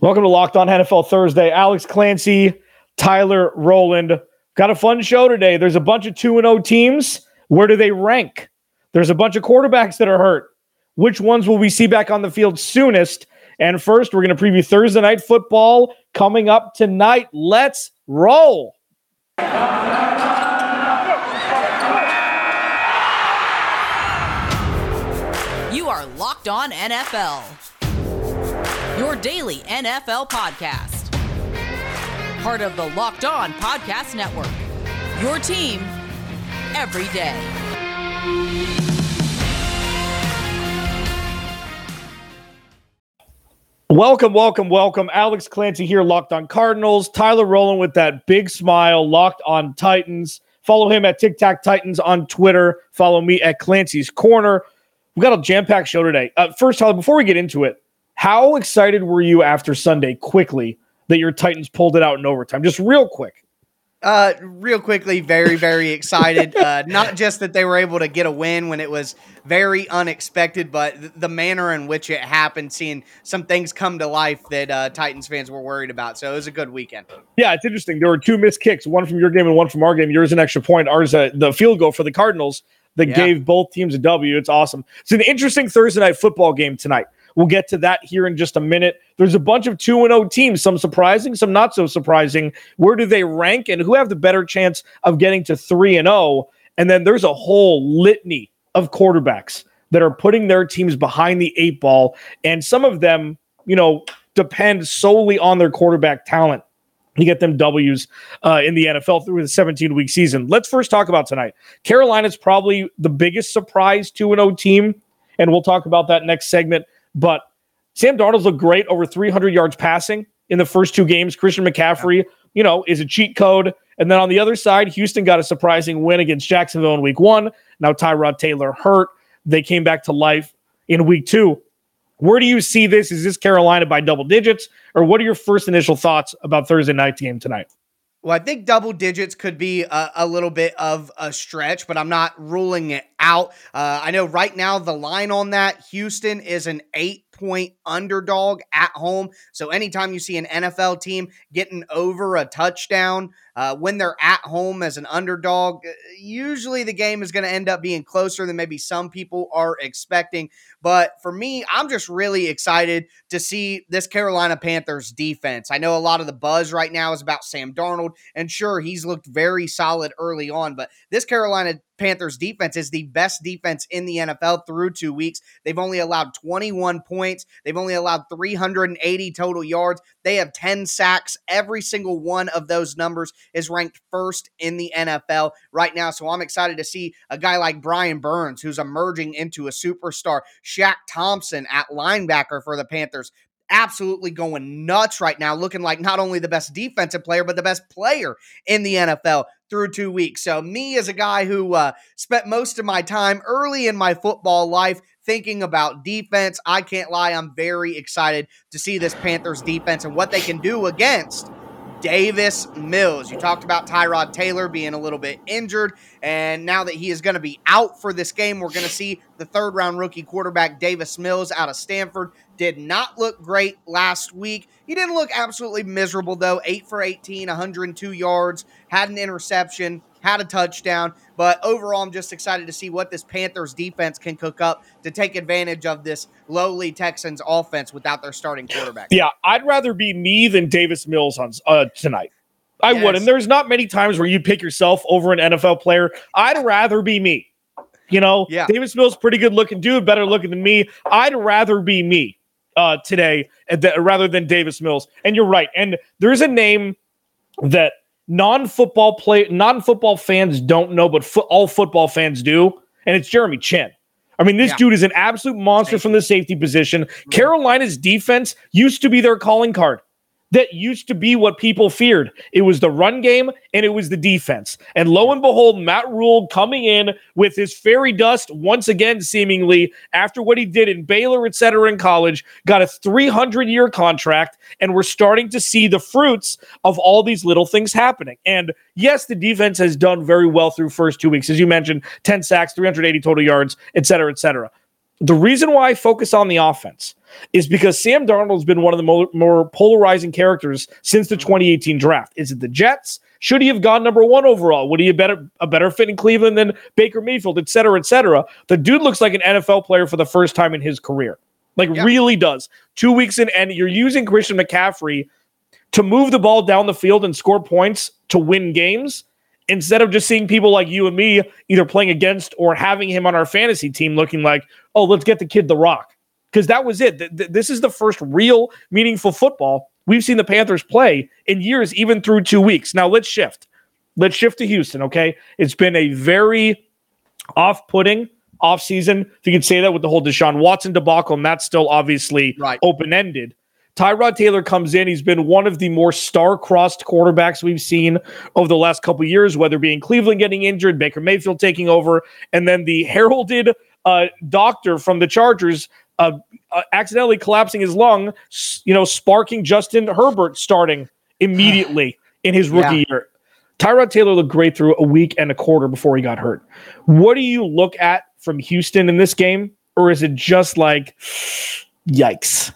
Welcome to Locked On NFL Thursday. Alex Clancy, Tyler Rowland. Got a fun show today. There's a bunch of 2 0 teams. Where do they rank? There's a bunch of quarterbacks that are hurt. Which ones will we see back on the field soonest? And first, we're going to preview Thursday night football coming up tonight. Let's roll. You are Locked On NFL your daily NFL podcast. Part of the Locked On Podcast Network. Your team every day. Welcome, welcome, welcome. Alex Clancy here, Locked On Cardinals. Tyler Rowland with that big smile, Locked On Titans. Follow him at Tic Tac Titans on Twitter. Follow me at Clancy's Corner. We've got a jam packed show today. Uh, first, Tyler, before we get into it, how excited were you after Sunday quickly that your Titans pulled it out in overtime? Just real quick. Uh, real quickly, very, very excited. Uh, not just that they were able to get a win when it was very unexpected, but the manner in which it happened, seeing some things come to life that uh, Titans fans were worried about. So it was a good weekend. Yeah, it's interesting. There were two missed kicks, one from your game and one from our game. Yours an extra point, ours uh, the field goal for the Cardinals that yeah. gave both teams a W. It's awesome. It's an interesting Thursday night football game tonight. We'll get to that here in just a minute. There's a bunch of 2 0 teams, some surprising, some not so surprising. Where do they rank and who have the better chance of getting to 3 and 0? And then there's a whole litany of quarterbacks that are putting their teams behind the eight ball. And some of them, you know, depend solely on their quarterback talent to get them W's uh, in the NFL through the 17 week season. Let's first talk about tonight. Carolina's probably the biggest surprise 2 0 team. And we'll talk about that next segment. But Sam Darnold's looked great, over 300 yards passing in the first two games. Christian McCaffrey, you know, is a cheat code. And then on the other side, Houston got a surprising win against Jacksonville in week one. Now Tyrod Taylor hurt. They came back to life in week two. Where do you see this? Is this Carolina by double digits? Or what are your first initial thoughts about Thursday night game tonight? Well, I think double digits could be a, a, little bit of a stretch, but I'm not ruling it out. Uh, I know right now the line on that Houston is an eight point underdog at home. So anytime you see an NFL team getting over a touchdown uh, when they're at home as an underdog, uh, usually the game is going to end up being closer than maybe some people are expecting. But for me, I'm just really excited to see this Carolina Panthers defense. I know a lot of the buzz right now is about Sam Darnold, and sure, he's looked very solid early on, but this Carolina Panthers defense is the best defense in the NFL through two weeks. They've only allowed 21 points. They've only allowed 380 total yards. They have 10 sacks. Every single one of those numbers is ranked first in the NFL right now. So I'm excited to see a guy like Brian Burns, who's emerging into a superstar. Shaq Thompson at linebacker for the Panthers absolutely going nuts right now, looking like not only the best defensive player, but the best player in the NFL through two weeks. So, me as a guy who uh, spent most of my time early in my football life thinking about defense, I can't lie, I'm very excited to see this Panthers defense and what they can do against Davis Mills. You talked about Tyrod Taylor being a little bit injured, and now that he is going to be out for this game, we're going to see the third round rookie quarterback Davis Mills out of Stanford. Did not look great last week. He didn't look absolutely miserable, though. 8 for 18, 102 yards, had an interception, had a touchdown. But overall, I'm just excited to see what this Panthers defense can cook up to take advantage of this lowly Texans offense without their starting quarterback. Yeah, I'd rather be me than Davis Mills on uh, tonight. I yes. would. And there's not many times where you pick yourself over an NFL player. I'd rather be me. You know, yeah. Davis Mills, pretty good looking dude, better looking than me. I'd rather be me uh, today rather than Davis Mills. And you're right. And there's a name that non-football play non-football fans don't know, but fo- all football fans do, and it's Jeremy Chinn. I mean, this yeah. dude is an absolute monster from the safety position. Mm-hmm. Carolina's defense used to be their calling card that used to be what people feared. It was the run game and it was the defense. And lo and behold, Matt Rhule coming in with his fairy dust once again, seemingly after what he did in Baylor, et cetera, in college, got a 300 year contract. And we're starting to see the fruits of all these little things happening. And yes, the defense has done very well through first two weeks. As you mentioned, 10 sacks, 380 total yards, et cetera, et cetera. The reason why I focus on the offense is because Sam Darnold's been one of the more, more polarizing characters since the mm-hmm. 2018 draft. Is it the Jets? Should he have gone number one overall? Would he have better a better fit in Cleveland than Baker Mayfield, et cetera, et cetera? The dude looks like an NFL player for the first time in his career. Like yeah. really does. Two weeks in, and you're using Christian McCaffrey to move the ball down the field and score points to win games instead of just seeing people like you and me either playing against or having him on our fantasy team looking like, oh, let's get the kid the rock. Because that was it. This is the first real meaningful football we've seen the Panthers play in years, even through two weeks. Now let's shift. Let's shift to Houston, okay? It's been a very off putting off season, if you could say that with the whole Deshaun Watson debacle, and that's still obviously right. open ended. Tyrod Taylor comes in. He's been one of the more star-crossed quarterbacks we've seen over the last couple years, whether being Cleveland getting injured, Baker Mayfield taking over, and then the heralded uh, doctor from the Chargers uh, uh, accidentally collapsing his lung, you know, sparking Justin Herbert starting immediately in his rookie yeah. year. Tyrod Taylor looked great through a week and a quarter before he got hurt. What do you look at from Houston in this game, or is it just like, yikes?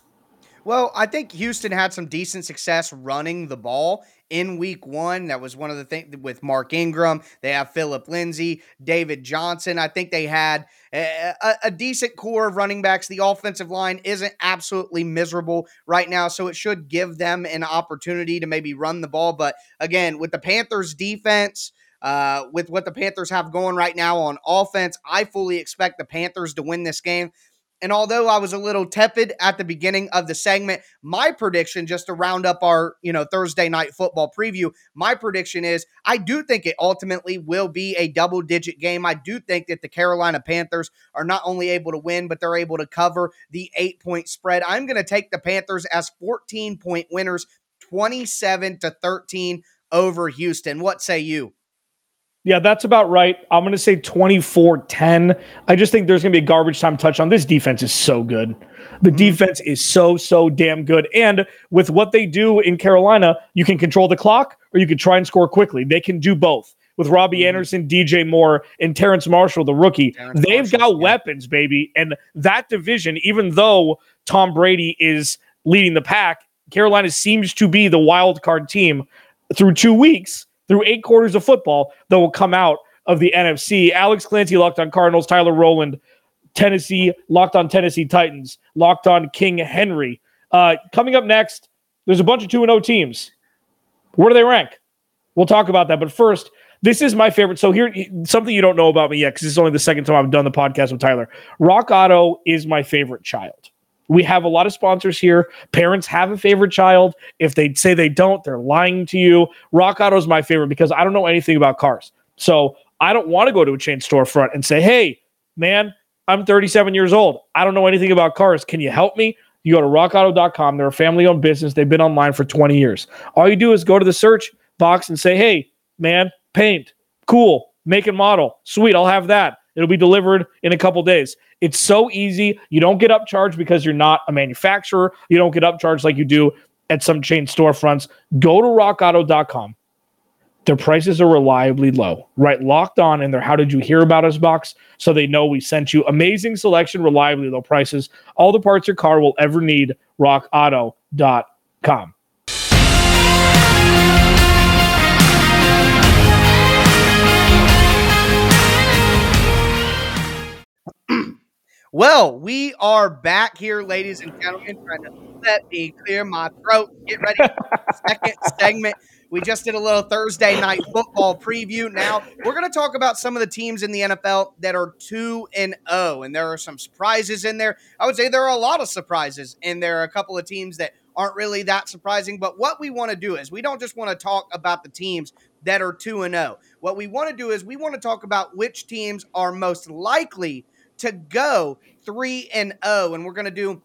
Well, I think Houston had some decent success running the ball in week one. That was one of the things with Mark Ingram. They have Philip Lindsay, David Johnson. I think they had a, a, decent core of running backs. The offensive line isn't absolutely miserable right now, so it should give them an opportunity to maybe run the ball. But again, with the Panthers' defense, uh, with what the Panthers have going right now on offense, I fully expect the Panthers to win this game. And although I was a little tepid at the beginning of the segment, my prediction, just to round up our, you know, Thursday night football preview, my prediction is I do think it ultimately will be a double digit game. I do think that the Carolina Panthers are not only able to win, but they're able to cover the eight point spread. I'm going to take the Panthers as 14 point winners, 27 to 13 over Houston. What say you? Yeah, that's about right. I'm going to say 24 10. I just think there's going to be a garbage time touchdown. This defense is so good. The mm-hmm. defense is so, so damn good. And with what they do in Carolina, you can control the clock or you can try and score quickly. They can do both. With Robbie mm-hmm. Anderson, DJ Moore, and Terrence Marshall, the rookie, Terrence they've Marshall, got yeah. weapons, baby. And that division, even though Tom Brady is leading the pack, Carolina seems to be the wild card team through two weeks through eight quarters of football that will come out of the NFC. Alex Clancy locked on Cardinals, Tyler Rowland, Tennessee, locked on Tennessee Titans, locked on King Henry. Uh, coming up next, there's a bunch of 2 0 teams. Where do they rank? We'll talk about that. But first, this is my favorite. So here, something you don't know about me yet, because this is only the second time I've done the podcast with Tyler. Rock Auto is my favorite child. We have a lot of sponsors here. Parents have a favorite child. If they say they don't, they're lying to you. Rock Auto is my favorite because I don't know anything about cars. So I don't want to go to a chain storefront and say, hey, man, I'm 37 years old. I don't know anything about cars. Can you help me? You go to rockauto.com. They're a family owned business. They've been online for 20 years. All you do is go to the search box and say, hey, man, paint, cool, make and model. Sweet, I'll have that. It'll be delivered in a couple days. It's so easy. You don't get upcharged because you're not a manufacturer. You don't get upcharged like you do at some chain storefronts. Go to rockauto.com. Their prices are reliably low. Right locked on in their How Did You Hear About Us box so they know we sent you. Amazing selection, reliably low prices. All the parts your car will ever need. RockAuto.com. Well, we are back here, ladies and gentlemen, trying to let me clear my throat. Get ready second segment. We just did a little Thursday night football preview. Now we're going to talk about some of the teams in the NFL that are 2 and 0 and there are some surprises in there. I would say there are a lot of surprises and there are a couple of teams that aren't really that surprising, but what we want to do is we don't just want to talk about the teams that are 2 and 0. What we want to do is we want to talk about which teams are most likely to go 3 and 0 and we're going to do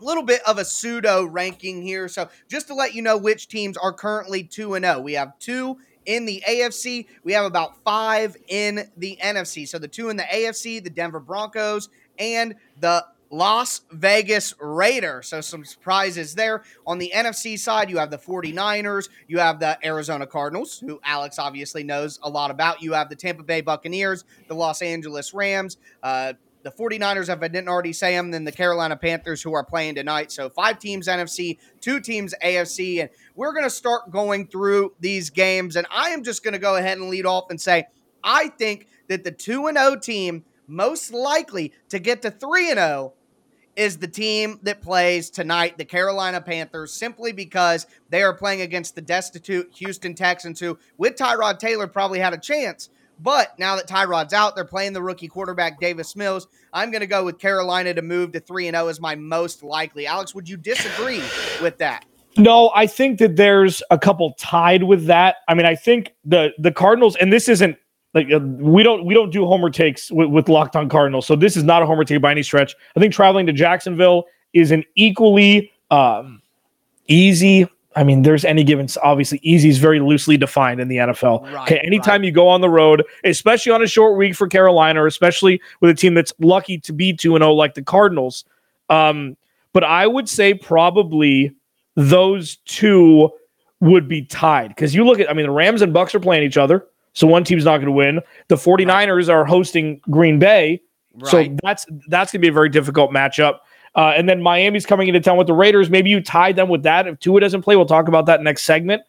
a little bit of a pseudo ranking here. So, just to let you know which teams are currently 2 and 0. We have 2 in the AFC, we have about 5 in the NFC. So, the 2 in the AFC, the Denver Broncos and the Las Vegas Raiders. So some surprises there. On the NFC side, you have the 49ers, you have the Arizona Cardinals, who Alex obviously knows a lot about. You have the Tampa Bay Buccaneers, the Los Angeles Rams, uh, the 49ers, if I didn't already say them, then the Carolina Panthers, who are playing tonight. So five teams NFC, two teams AFC. And we're going to start going through these games. And I am just going to go ahead and lead off and say, I think that the 2 and 0 team most likely to get to 3 and 0 is the team that plays tonight, the Carolina Panthers, simply because they are playing against the destitute Houston Texans, who, with Tyrod Taylor, probably had a chance. But now that Tyrod's out, they're playing the rookie quarterback Davis Mills. I'm going to go with Carolina to move to 3 and 0 as my most likely. Alex, would you disagree with that? No, I think that there's a couple tied with that. I mean, I think the the Cardinals, and this isn't like uh, we don't we don't do homer takes with, with locked on Cardinals, so this is not a homer take by any stretch. I think traveling to Jacksonville is an equally um, easy I mean, there's any given. Obviously, easy is very loosely defined in the NFL. Right, okay, anytime right. you go on the road, especially on a short week for Carolina, or especially with a team that's lucky to be two and zero oh like the Cardinals. Um, but I would say probably those two would be tied because you look at. I mean, the Rams and Bucks are playing each other, so one team's not going to win. The 49ers are hosting Green Bay, so that's that's going to be a very difficult matchup. Uh, and then Miami's coming into town with the Raiders. Maybe you tie them with that. If Tua doesn't play, we'll talk about that next segment.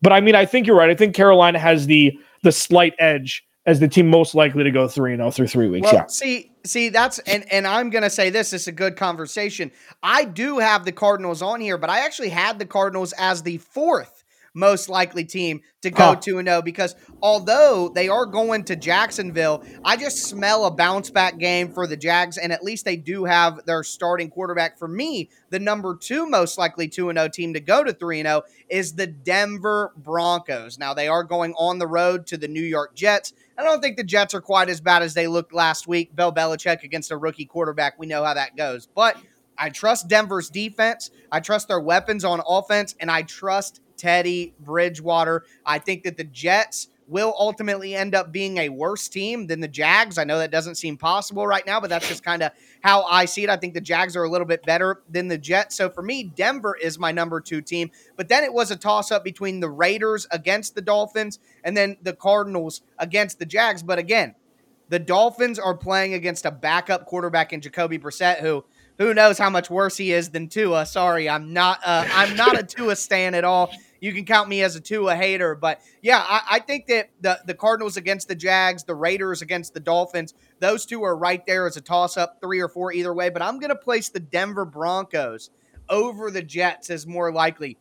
But I mean, I think you're right. I think Carolina has the the slight edge as the team most likely to go three and zero oh through three weeks. Well, yeah. See, see, that's and and I'm gonna say this. This is a good conversation. I do have the Cardinals on here, but I actually had the Cardinals as the fourth most likely team to go huh. 2 0 because although they are going to Jacksonville, I just smell a bounce back game for the Jags, and at least they do have their starting quarterback. For me, the number two most likely 2 0 team to go to 3 0 is the Denver Broncos. Now, they are going on the road to the New York Jets. I don't think the Jets are quite as bad as they looked last week. Bill Belichick against a rookie quarterback. We know how that goes. But I trust Denver's defense. I trust their weapons on offense, and I trust Teddy Bridgewater. I think that the Jets will ultimately end up being a worse team than the Jags. I know that doesn't seem possible right now, but that's just kind of how I see it. I think the Jags are a little bit better than the Jets. So for me, Denver is my number two team. But then it was a toss up between the Raiders against the Dolphins and then the Cardinals against the Jags. But again, the Dolphins are playing against a backup quarterback in Jacoby Brissett, who who knows how much worse he is than Tua. Sorry, I'm not uh, I'm not a Tua stan at all. You can count me as a Tua hater, but yeah, I, I, think that the the Cardinals against the Jags, the Raiders against the Dolphins, those two are right there as a toss up, three or four either way. But I'm going to place the Denver Broncos over the Jets as more likely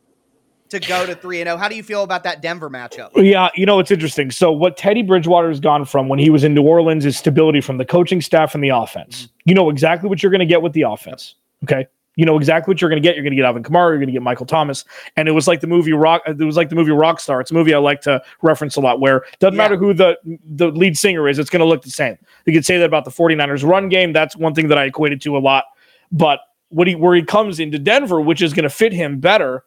to go to 3 and 0. How do you feel about that Denver matchup? Yeah, you know, it's interesting. So, what Teddy Bridgewater has gone from when he was in New Orleans is stability from the coaching staff and the offense. Mm-hmm. You know exactly what you're going to get with the offense. Okay. You know exactly what you're going to get. You're going to get Alvin Kamara. You're going to get Michael Thomas. And it was like the movie Rock. It was like the movie Rockstar. It's a movie I like to reference a lot where it doesn't yeah. matter who the, the lead singer is, it's going to look the same. You could say that about the 49ers run game. That's one thing that I equated to a lot. But what he, where he comes into Denver, which is going to fit him better,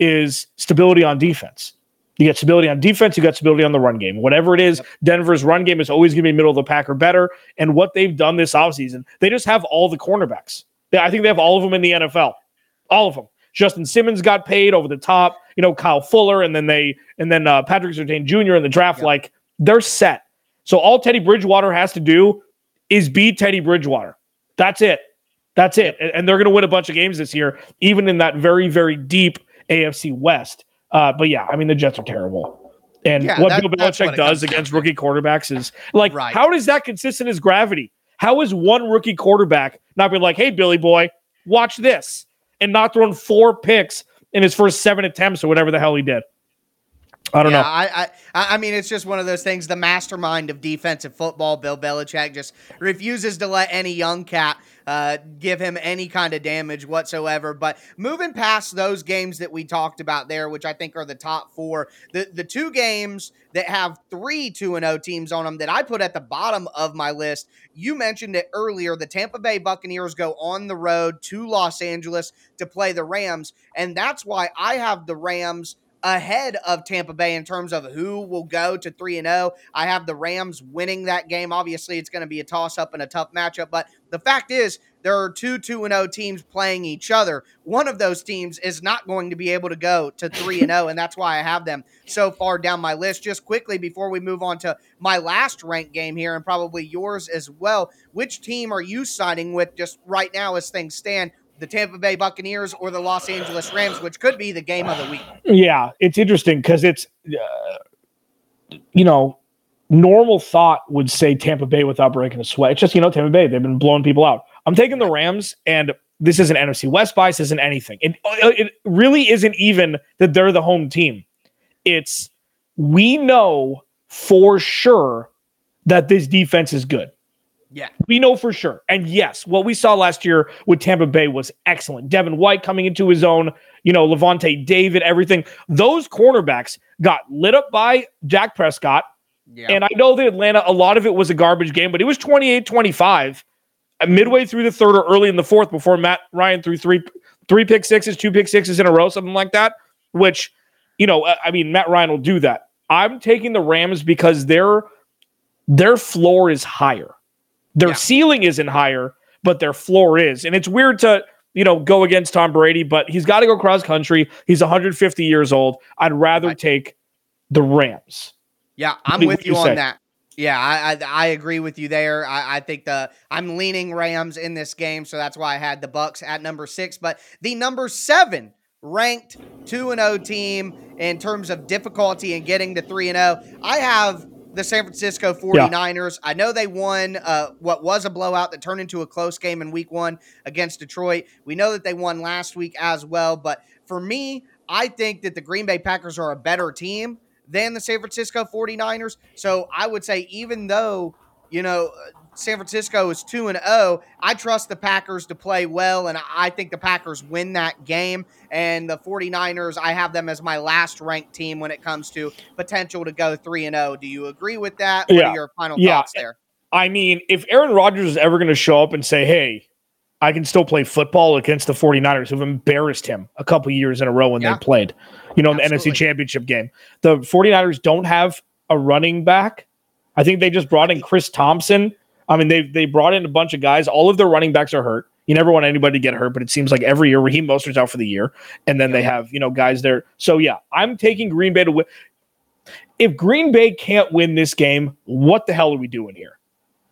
is stability on defense. You get stability on defense, you got stability on the run game. Whatever it is, yep. Denver's run game is always going to be middle of the pack or better. And what they've done this offseason, they just have all the cornerbacks. I think they have all of them in the NFL. All of them. Justin Simmons got paid over the top, you know, Kyle Fuller, and then they and then uh, Patrick Surtain Jr. in the draft. Yep. Like they're set. So all Teddy Bridgewater has to do is beat Teddy Bridgewater. That's it. That's it. And they're going to win a bunch of games this year, even in that very, very deep AFC West. Uh, but yeah, I mean the Jets are terrible. And yeah, what that, Bill Belichick what does against rookie quarterbacks is like, right. how is that consistent as gravity? How is one rookie quarterback not being like, hey, Billy boy, watch this, and not throwing four picks in his first seven attempts or whatever the hell he did? I don't yeah, know. I, I I mean, it's just one of those things. The mastermind of defensive football, Bill Belichick, just refuses to let any young cat uh, give him any kind of damage whatsoever. But moving past those games that we talked about there, which I think are the top four, the the two games that have three two and zero oh teams on them that I put at the bottom of my list. You mentioned it earlier. The Tampa Bay Buccaneers go on the road to Los Angeles to play the Rams, and that's why I have the Rams ahead of Tampa Bay in terms of who will go to 3 and 0. I have the Rams winning that game. Obviously, it's going to be a toss up and a tough matchup, but the fact is there are two 2 and 0 teams playing each other. One of those teams is not going to be able to go to 3 and 0 and that's why I have them so far down my list. Just quickly before we move on to my last ranked game here and probably yours as well, which team are you siding with just right now as things stand? The Tampa Bay Buccaneers or the Los Angeles Rams, which could be the game of the week. Yeah, it's interesting because it's, uh, you know, normal thought would say Tampa Bay without breaking a sweat. It's just, you know, Tampa Bay, they've been blowing people out. I'm taking the Rams, and this isn't NFC West bias, isn't anything. It, it really isn't even that they're the home team. It's we know for sure that this defense is good. Yeah. We know for sure. And yes, what we saw last year with Tampa Bay was excellent. Devin White coming into his own, you know, Lavonte David, everything. Those cornerbacks got lit up by Dak Prescott yeah. And I know that Atlanta, a lot of it was a garbage game, but it was 28 25 uh, midway through the third or early in the fourth before Matt Ryan threw three three pick sixes, two pick sixes in a row, something like that. Which, you know, uh, I mean, Matt Ryan will do that. I'm taking the Rams because their their floor is higher. Their yeah. ceiling isn't higher, but their floor is. And it's weird to, you know, go against Tom Brady, but he's got to go cross country. He's 150 years old. I'd rather right. take the Rams. Yeah, I'm with you, you on that. Yeah, I, I, I agree with you there. I, I think the I'm leaning Rams in this game, so that's why I had the Bucks at number six. But the number seven ranked two and zero oh team in terms of difficulty and getting to three and zero, oh, I have the San Francisco 49ers. Yeah. I know they won uh, what was a blowout that turned into a close game in week one against Detroit. We know that they won last week as well. But for me, I think that the Green Bay Packers are a better team than the San Francisco 49ers. So I would say, even though, you know, San Francisco is 2 and 0, I trust the Packers to play well, and I think the Packers win that game. And the 49ers, I have them as my last ranked team when it comes to potential to go 3 and 0. Do you agree with that? What yeah. are your final yeah. thoughts there? I mean, if Aaron Rodgers is ever going to show up and say, hey, I can still play football against the 49ers who've embarrassed him a couple years in a row when yeah. they played, you know, in the NFC championship game. The 49ers don't have a running back. I think they just brought in Chris Thompson. I mean, they they brought in a bunch of guys. All of their running backs are hurt. You never want anybody to get hurt, but it seems like every year Raheem Mostert's out for the year, and then yeah. they have you know guys there. So yeah, I'm taking Green Bay to win. If Green Bay can't win this game, what the hell are we doing here?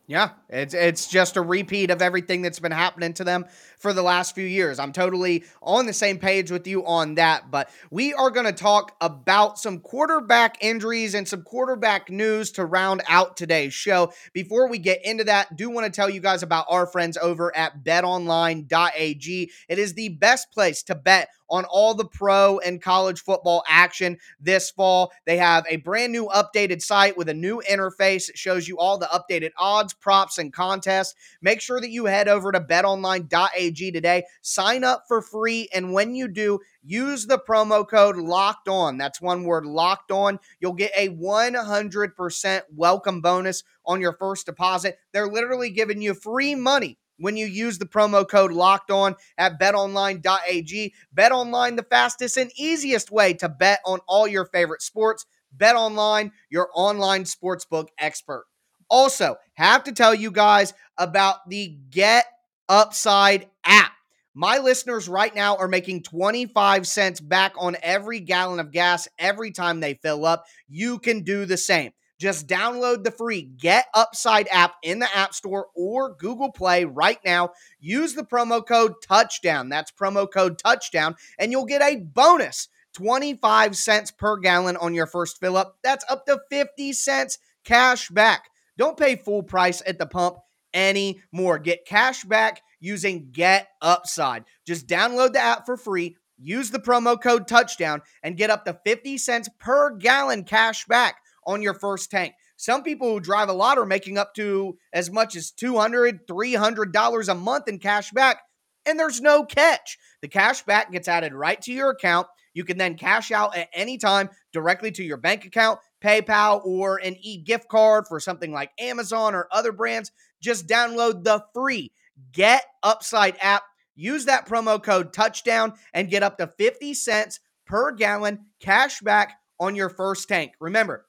Yeah, it's it's just a repeat of everything that's been happening to them for the last few years. I'm totally on the same page with you on that, but we are going to talk about some quarterback injuries and some quarterback news to round out today's show. Before we get into that, do want to tell you guys about our friends over at betonline.ag. It is the best place to bet on all the pro and college football action this fall. They have a brand new updated site with a new interface. It shows you all the updated odds, props, and contests. Make sure that you head over to betonline.ag today. Sign up for free. And when you do, use the promo code locked on. That's one word locked on. You'll get a 100% welcome bonus on your first deposit. They're literally giving you free money when you use the promo code locked on at betonline.ag. BetOnline, the fastest and easiest way to bet on all your favorite sports. BetOnline, your online sportsbook expert. Also, have to tell you guys about the Get Upside app. My listeners right now are making 25 cents back on every gallon of gas every time they fill up. You can do the same. Just download the free Get Upside app in the App Store or Google Play right now. Use the promo code Touchdown. That's promo code Touchdown, and you'll get a bonus 25 cents per gallon on your first fill up. That's up to 50 cents cash back. Don't pay full price at the pump anymore. Get cash back using Get Upside. Just download the app for free, use the promo code touchdown, and get up to 50 cents per gallon cash back on your first tank. Some people who drive a lot are making up to as much as $200, $300 a month in cash back, and there's no catch. The cash back gets added right to your account. You can then cash out at any time directly to your bank account PayPal, or an e gift card for something like Amazon or other brands, just download the free Get Upside app. Use that promo code touchdown and get up to 50 cents per gallon cash back on your first tank. Remember,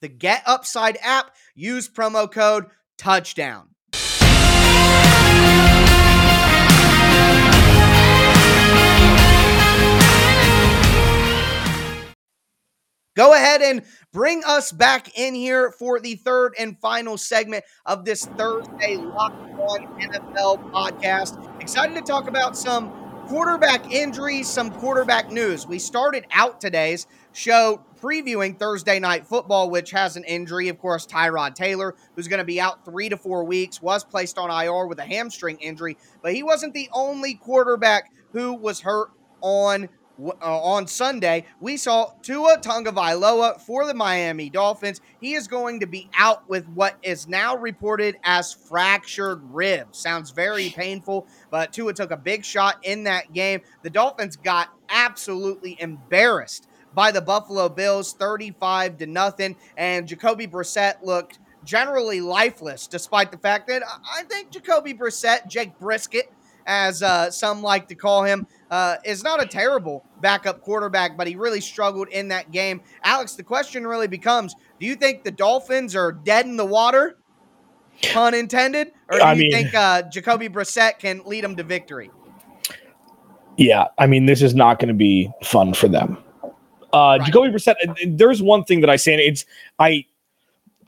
the Get Upside app, use promo code touchdown. Go ahead and bring us back in here for the third and final segment of this Thursday Locked On NFL podcast. Excited to talk about some quarterback injuries, some quarterback news. We started out today's show previewing Thursday night football, which has an injury. Of course, Tyrod Taylor, who's going to be out three to four weeks, was placed on IR with a hamstring injury, but he wasn't the only quarterback who was hurt on uh, on Sunday, we saw Tua Tagovailoa for the Miami Dolphins. He is going to be out with what is now reported as fractured ribs. Sounds very painful, but Tua took a big shot in that game. The Dolphins got absolutely embarrassed by the Buffalo Bills, 35 to nothing, and Jacoby Brissett looked generally lifeless, despite the fact that I think Jacoby Brissett, Jake Brisket, as uh, some like to call him, uh, is not a terrible backup quarterback, but he really struggled in that game. Alex, the question really becomes do you think the Dolphins are dead in the water, pun intended, or do I you mean, think uh, Jacoby Brissett can lead them to victory? Yeah, I mean, this is not going to be fun for them. Uh, right. Jacoby Brissett, there's one thing that I say, and it's I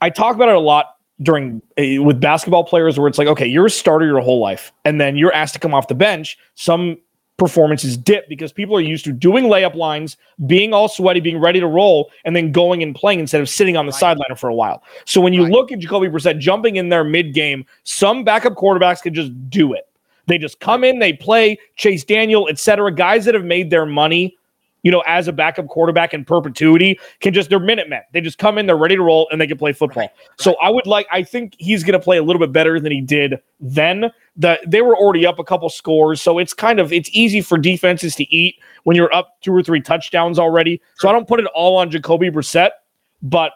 I talk about it a lot during uh, with basketball players where it's like, okay, you're a starter your whole life, and then you're asked to come off the bench. Some performances dip because people are used to doing layup lines, being all sweaty, being ready to roll, and then going and playing instead of sitting on the right. sideline for a while. So when you right. look at Jacoby Brissett jumping in there mid game, some backup quarterbacks can just do it. They just come in, they play Chase Daniel, etc. Guys that have made their money you know, as a backup quarterback in perpetuity can just they're minute men. They just come in, they're ready to roll, and they can play football. Right, right. So I would like I think he's gonna play a little bit better than he did then. The they were already up a couple scores, so it's kind of it's easy for defenses to eat when you're up two or three touchdowns already. So I don't put it all on Jacoby Brissett, but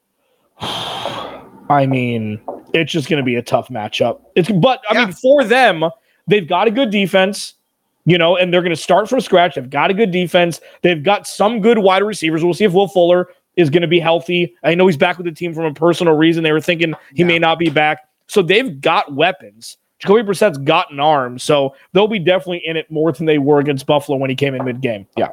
I mean, it's just gonna be a tough matchup. It's but I yeah. mean for them, they've got a good defense you know, and they're going to start from scratch. They've got a good defense. They've got some good wide receivers. We'll see if Will Fuller is going to be healthy. I know he's back with the team from a personal reason. They were thinking he yeah. may not be back. So they've got weapons. Jacoby Brissett's got an arm, so they'll be definitely in it more than they were against Buffalo when he came in mid game. Yeah.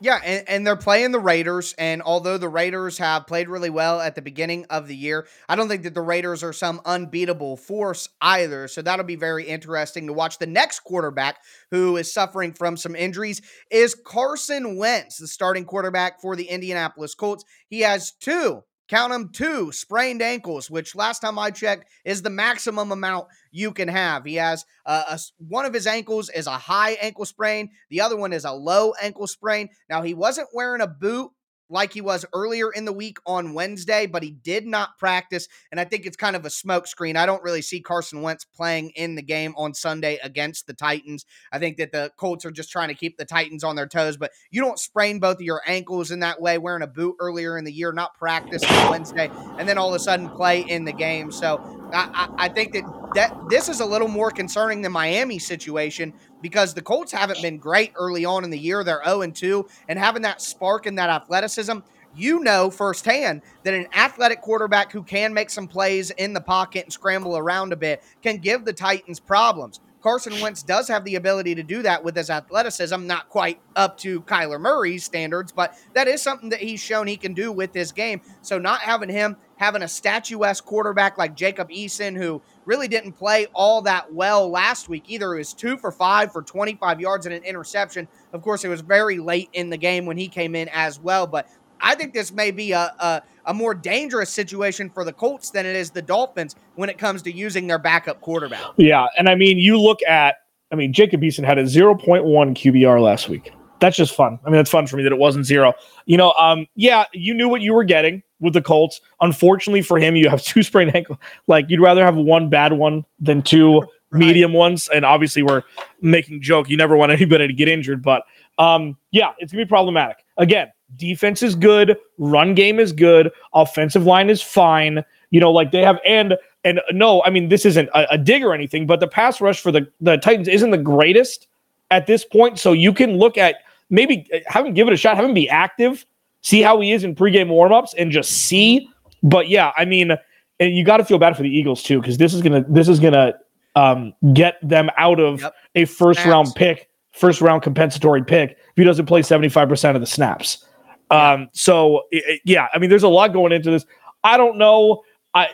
Yeah, and, and, they're playing the Raiders. And although the Raiders have played really well at the beginning of the year, I don't think that the Raiders are some unbeatable force either. So that'll be very interesting to watch. The next quarterback who is suffering from some injuries is Carson Wentz, the starting quarterback for the Indianapolis Colts. He has two count them two sprained ankles, which last time I checked is the maximum amount you can have. He has uh, a, one of his ankles is a high ankle sprain, the other one is a low ankle sprain. Now he wasn't wearing a boot like he was earlier in the week on Wednesday, but he did not practice. And I think it's kind of a smokescreen. I don't really see Carson Wentz playing in the game on Sunday against the Titans. I think that the Colts are just trying to keep the Titans on their toes, but you don't sprain both of your ankles in that way, wearing a boot earlier in the year, not practice on Wednesday, and then all of a sudden play in the game. So I, I, think that, that this is a little more concerning than Miami's situation because the Colts haven't been great early on in the year. They're 0 2, and having that spark and that athleticism, you know firsthand that an athletic quarterback who can make some plays in the pocket and scramble around a bit can give the Titans problems. Carson Wentz does have the ability to do that with his athleticism, not quite up to Kyler Murray's standards, but that is something that he's shown he can do with his game. So, not having him having a statuesque quarterback like Jacob Eason, who really didn't play all that well last week. Either it was two for five for 25 yards and an interception. Of course, it was very late in the game when he came in as well. But I think this may be a, a, a more dangerous situation for the Colts than it is the Dolphins when it comes to using their backup quarterback. Yeah. And I mean, you look at, I mean, Jacob Eason had a 0.1 QBR last week. That's just fun. I mean, that's fun for me that it wasn't zero. You know, um, yeah, you knew what you were getting with the Colts. Unfortunately for him, you have two sprained ankle. Like you'd rather have one bad one than two right. medium ones. And obviously, we're making joke. You never want anybody to get injured, but um, yeah, it's gonna be problematic. Again, defense is good, run game is good, offensive line is fine. You know, like they have and and no, I mean this isn't a, a dig or anything, but the pass rush for the the Titans isn't the greatest at this point. So you can look at maybe have him give it a shot, have him be active see how he is in pregame warmups and just see. But yeah, I mean, and you got to feel bad for the Eagles too because this is gonna this is gonna um, get them out of yep. a first snaps. round pick, first round compensatory pick if he doesn't play seventy five percent of the snaps. Um, so it, it- yeah, I mean, there's a lot going into this. I don't know. I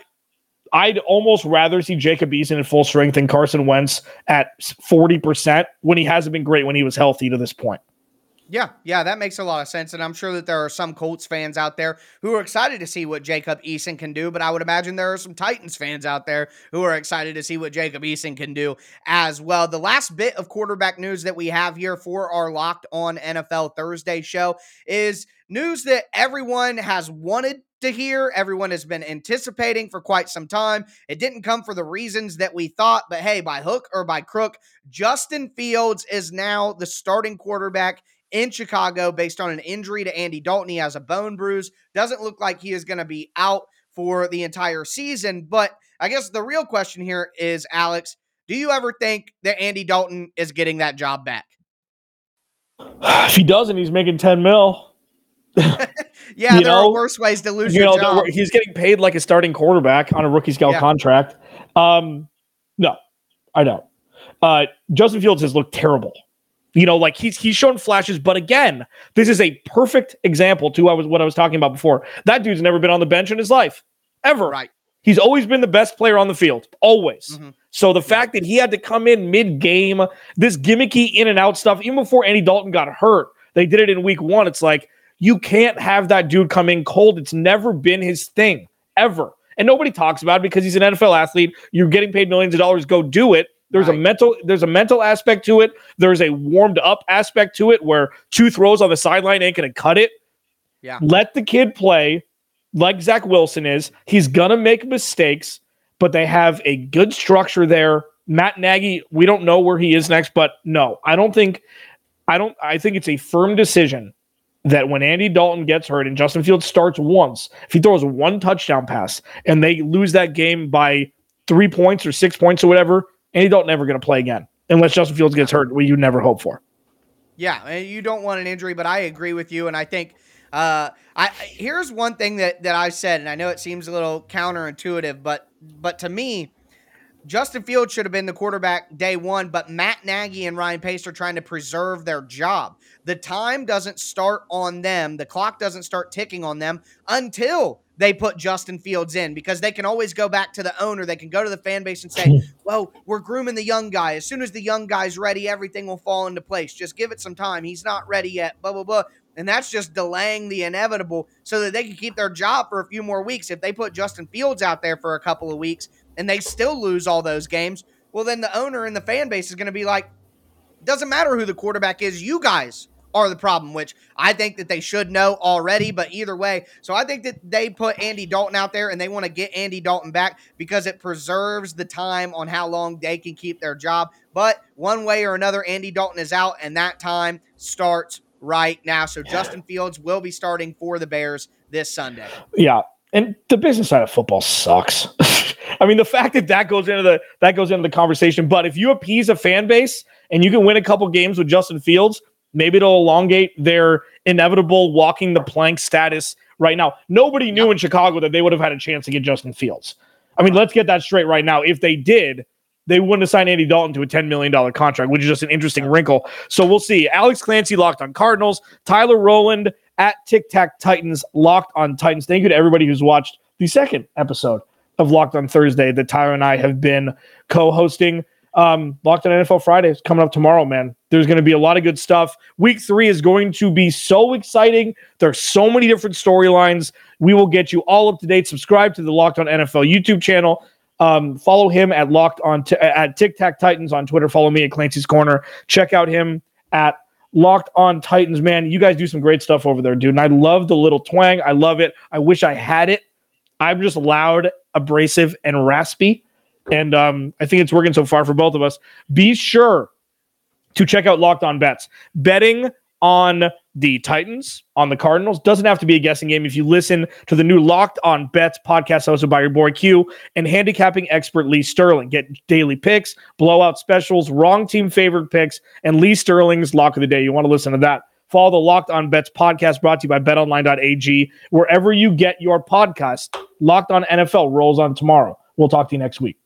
I'd almost rather see Jacob Eason in full strength than Carson Wentz at 40% when he hasn't been great when he was healthy to this point. Yeah, yeah, that makes a lot of sense. And I'm sure that there are some Colts fans out there who are excited to see what Jacob Eason can do. But I would imagine there are some Titans fans out there who are excited to see what Jacob Eason can do as well. The last bit of quarterback news that we have here for our Locked On NFL Thursday show is news that everyone has wanted to hear. Everyone has been anticipating for quite some time. It didn't come for the reasons that we thought, but hey, by hook or by crook, Justin Fields is now the starting quarterback in Chicago based on an injury to Andy Dalton. He has a bone bruise. Doesn't look like he is going to be out for the entire season. But I guess the real question here is, Alex, do you ever think that Andy Dalton is getting that job back? If he doesn't, he's making 10 mil. Yeah, You there know, are worse ways to lose You your know, job. he's getting paid like a starting quarterback on a rookie scale Yeah. contract. Um, no, I don't. Uh, Justin Fields has looked terrible. You know, like he's he's shown flashes, but again, this is a perfect example to I was what I was talking about before. That dude's never been on the bench in his life, ever. Right. He's always been the best player on the field, always. Mhm. So the fact that he had to come in mid-game, this gimmicky in and out stuff, even before Andy Dalton got hurt, they did it in week one. It's like you can't have that dude come in cold. It's never been his thing ever, and nobody talks about it because he's an NFL athlete. You're getting paid millions of dollars. Go do it. There's a mental there's a mental aspect to it. There's a warmed up aspect to it where two throws on the sideline ain't gonna cut it. Yeah. Let the kid play like Zach Wilson is. He's gonna make mistakes, but they have a good structure there. Matt Nagy, we don't know where he is next, but no, I don't think I don't I think it's a firm decision that when Andy Dalton gets hurt and Justin Fields starts once, if he throws one touchdown pass and they lose that game by three points or six points or whatever, Andy Dalton never going to play again unless Justin Fields gets hurt, what you never hope for. Yeah, and you don't want an injury, but I agree with you, and I think uh, I here's one thing that that I said, and I know it seems a little counterintuitive, but but to me, Justin Fields should have been the quarterback day one, but Matt Nagy and Ryan Pace are trying to preserve their job. The time doesn't start on them, the clock doesn't start ticking on them until they put Justin Fields in because they can always go back to the owner. They can go to the fan base and say, hmm. well, we're grooming the young guy. As soon as the young guy's ready, everything will fall into place. Just give it some time. He's not ready yet, blah, blah, blah. And that's just delaying the inevitable so that they can keep their job for a few more weeks. If they put Justin Fields out there for a couple of weeks and they still lose all those games, well, then the owner and the fan base is going to be like, doesn't matter who the quarterback is, you guys are the problem, which I think that they should know already. But either way, so I think that they put Andy Dalton out there and they want to get Andy Dalton back because it preserves the time on how long they can keep their job. But one way or another, Andy Dalton is out, and that time starts right now. So Justin Fields will be starting for the Bears this Sunday. Yeah. And the business side of football sucks. I mean, the fact that that goes into the that goes into the conversation. But if you appease a fan base and you can win a couple games with Justin Fields, maybe it'll elongate their inevitable walking the plank status right now. Nobody knew in Chicago that they would have had a chance to get Justin Fields. I mean, let's get that straight right now. If they did, they wouldn't have signed Andy Dalton to a $10 million contract, which is just an interesting wrinkle. So we'll see. Alex Clancy locked on Cardinals, Tyler Rowland at Tic Tac Titans locked on Titans. Thank you to everybody who's watched the second episode of Locked on Thursday that Tyler and I have been co-hosting. Um, Locked on NFL Friday is coming up tomorrow, man. There's going to be a lot of good stuff. Week three is going to be so exciting. There's so many different storylines. We will get you all up to date. Subscribe to the Locked on NFL YouTube channel. Um, follow him at Locked on t- at Tic Tac Titans on Twitter. Follow me at Clancy's Corner. Check out him at Locked on Titans. Man, you guys do some great stuff over there, dude. And I love the little twang. I love it. I wish I had it. I'm just loud, abrasive, and raspy. And um, I think it's working so far for both of us. Be sure to check out Locked On Bets. Betting on the Titans, on the Cardinals, doesn't have to be a guessing game. If you listen to the new Locked On Bets podcast hosted by your boy Q and handicapping expert Lee Sterling, get daily picks, blowout specials, wrong team favorite picks, and Lee Sterling's lock of the day. You want to listen to that. Follow the Locked On Bets podcast brought to you by betonline.ag. Wherever you get your podcast, Locked On NFL rolls on tomorrow. We'll talk to you next week.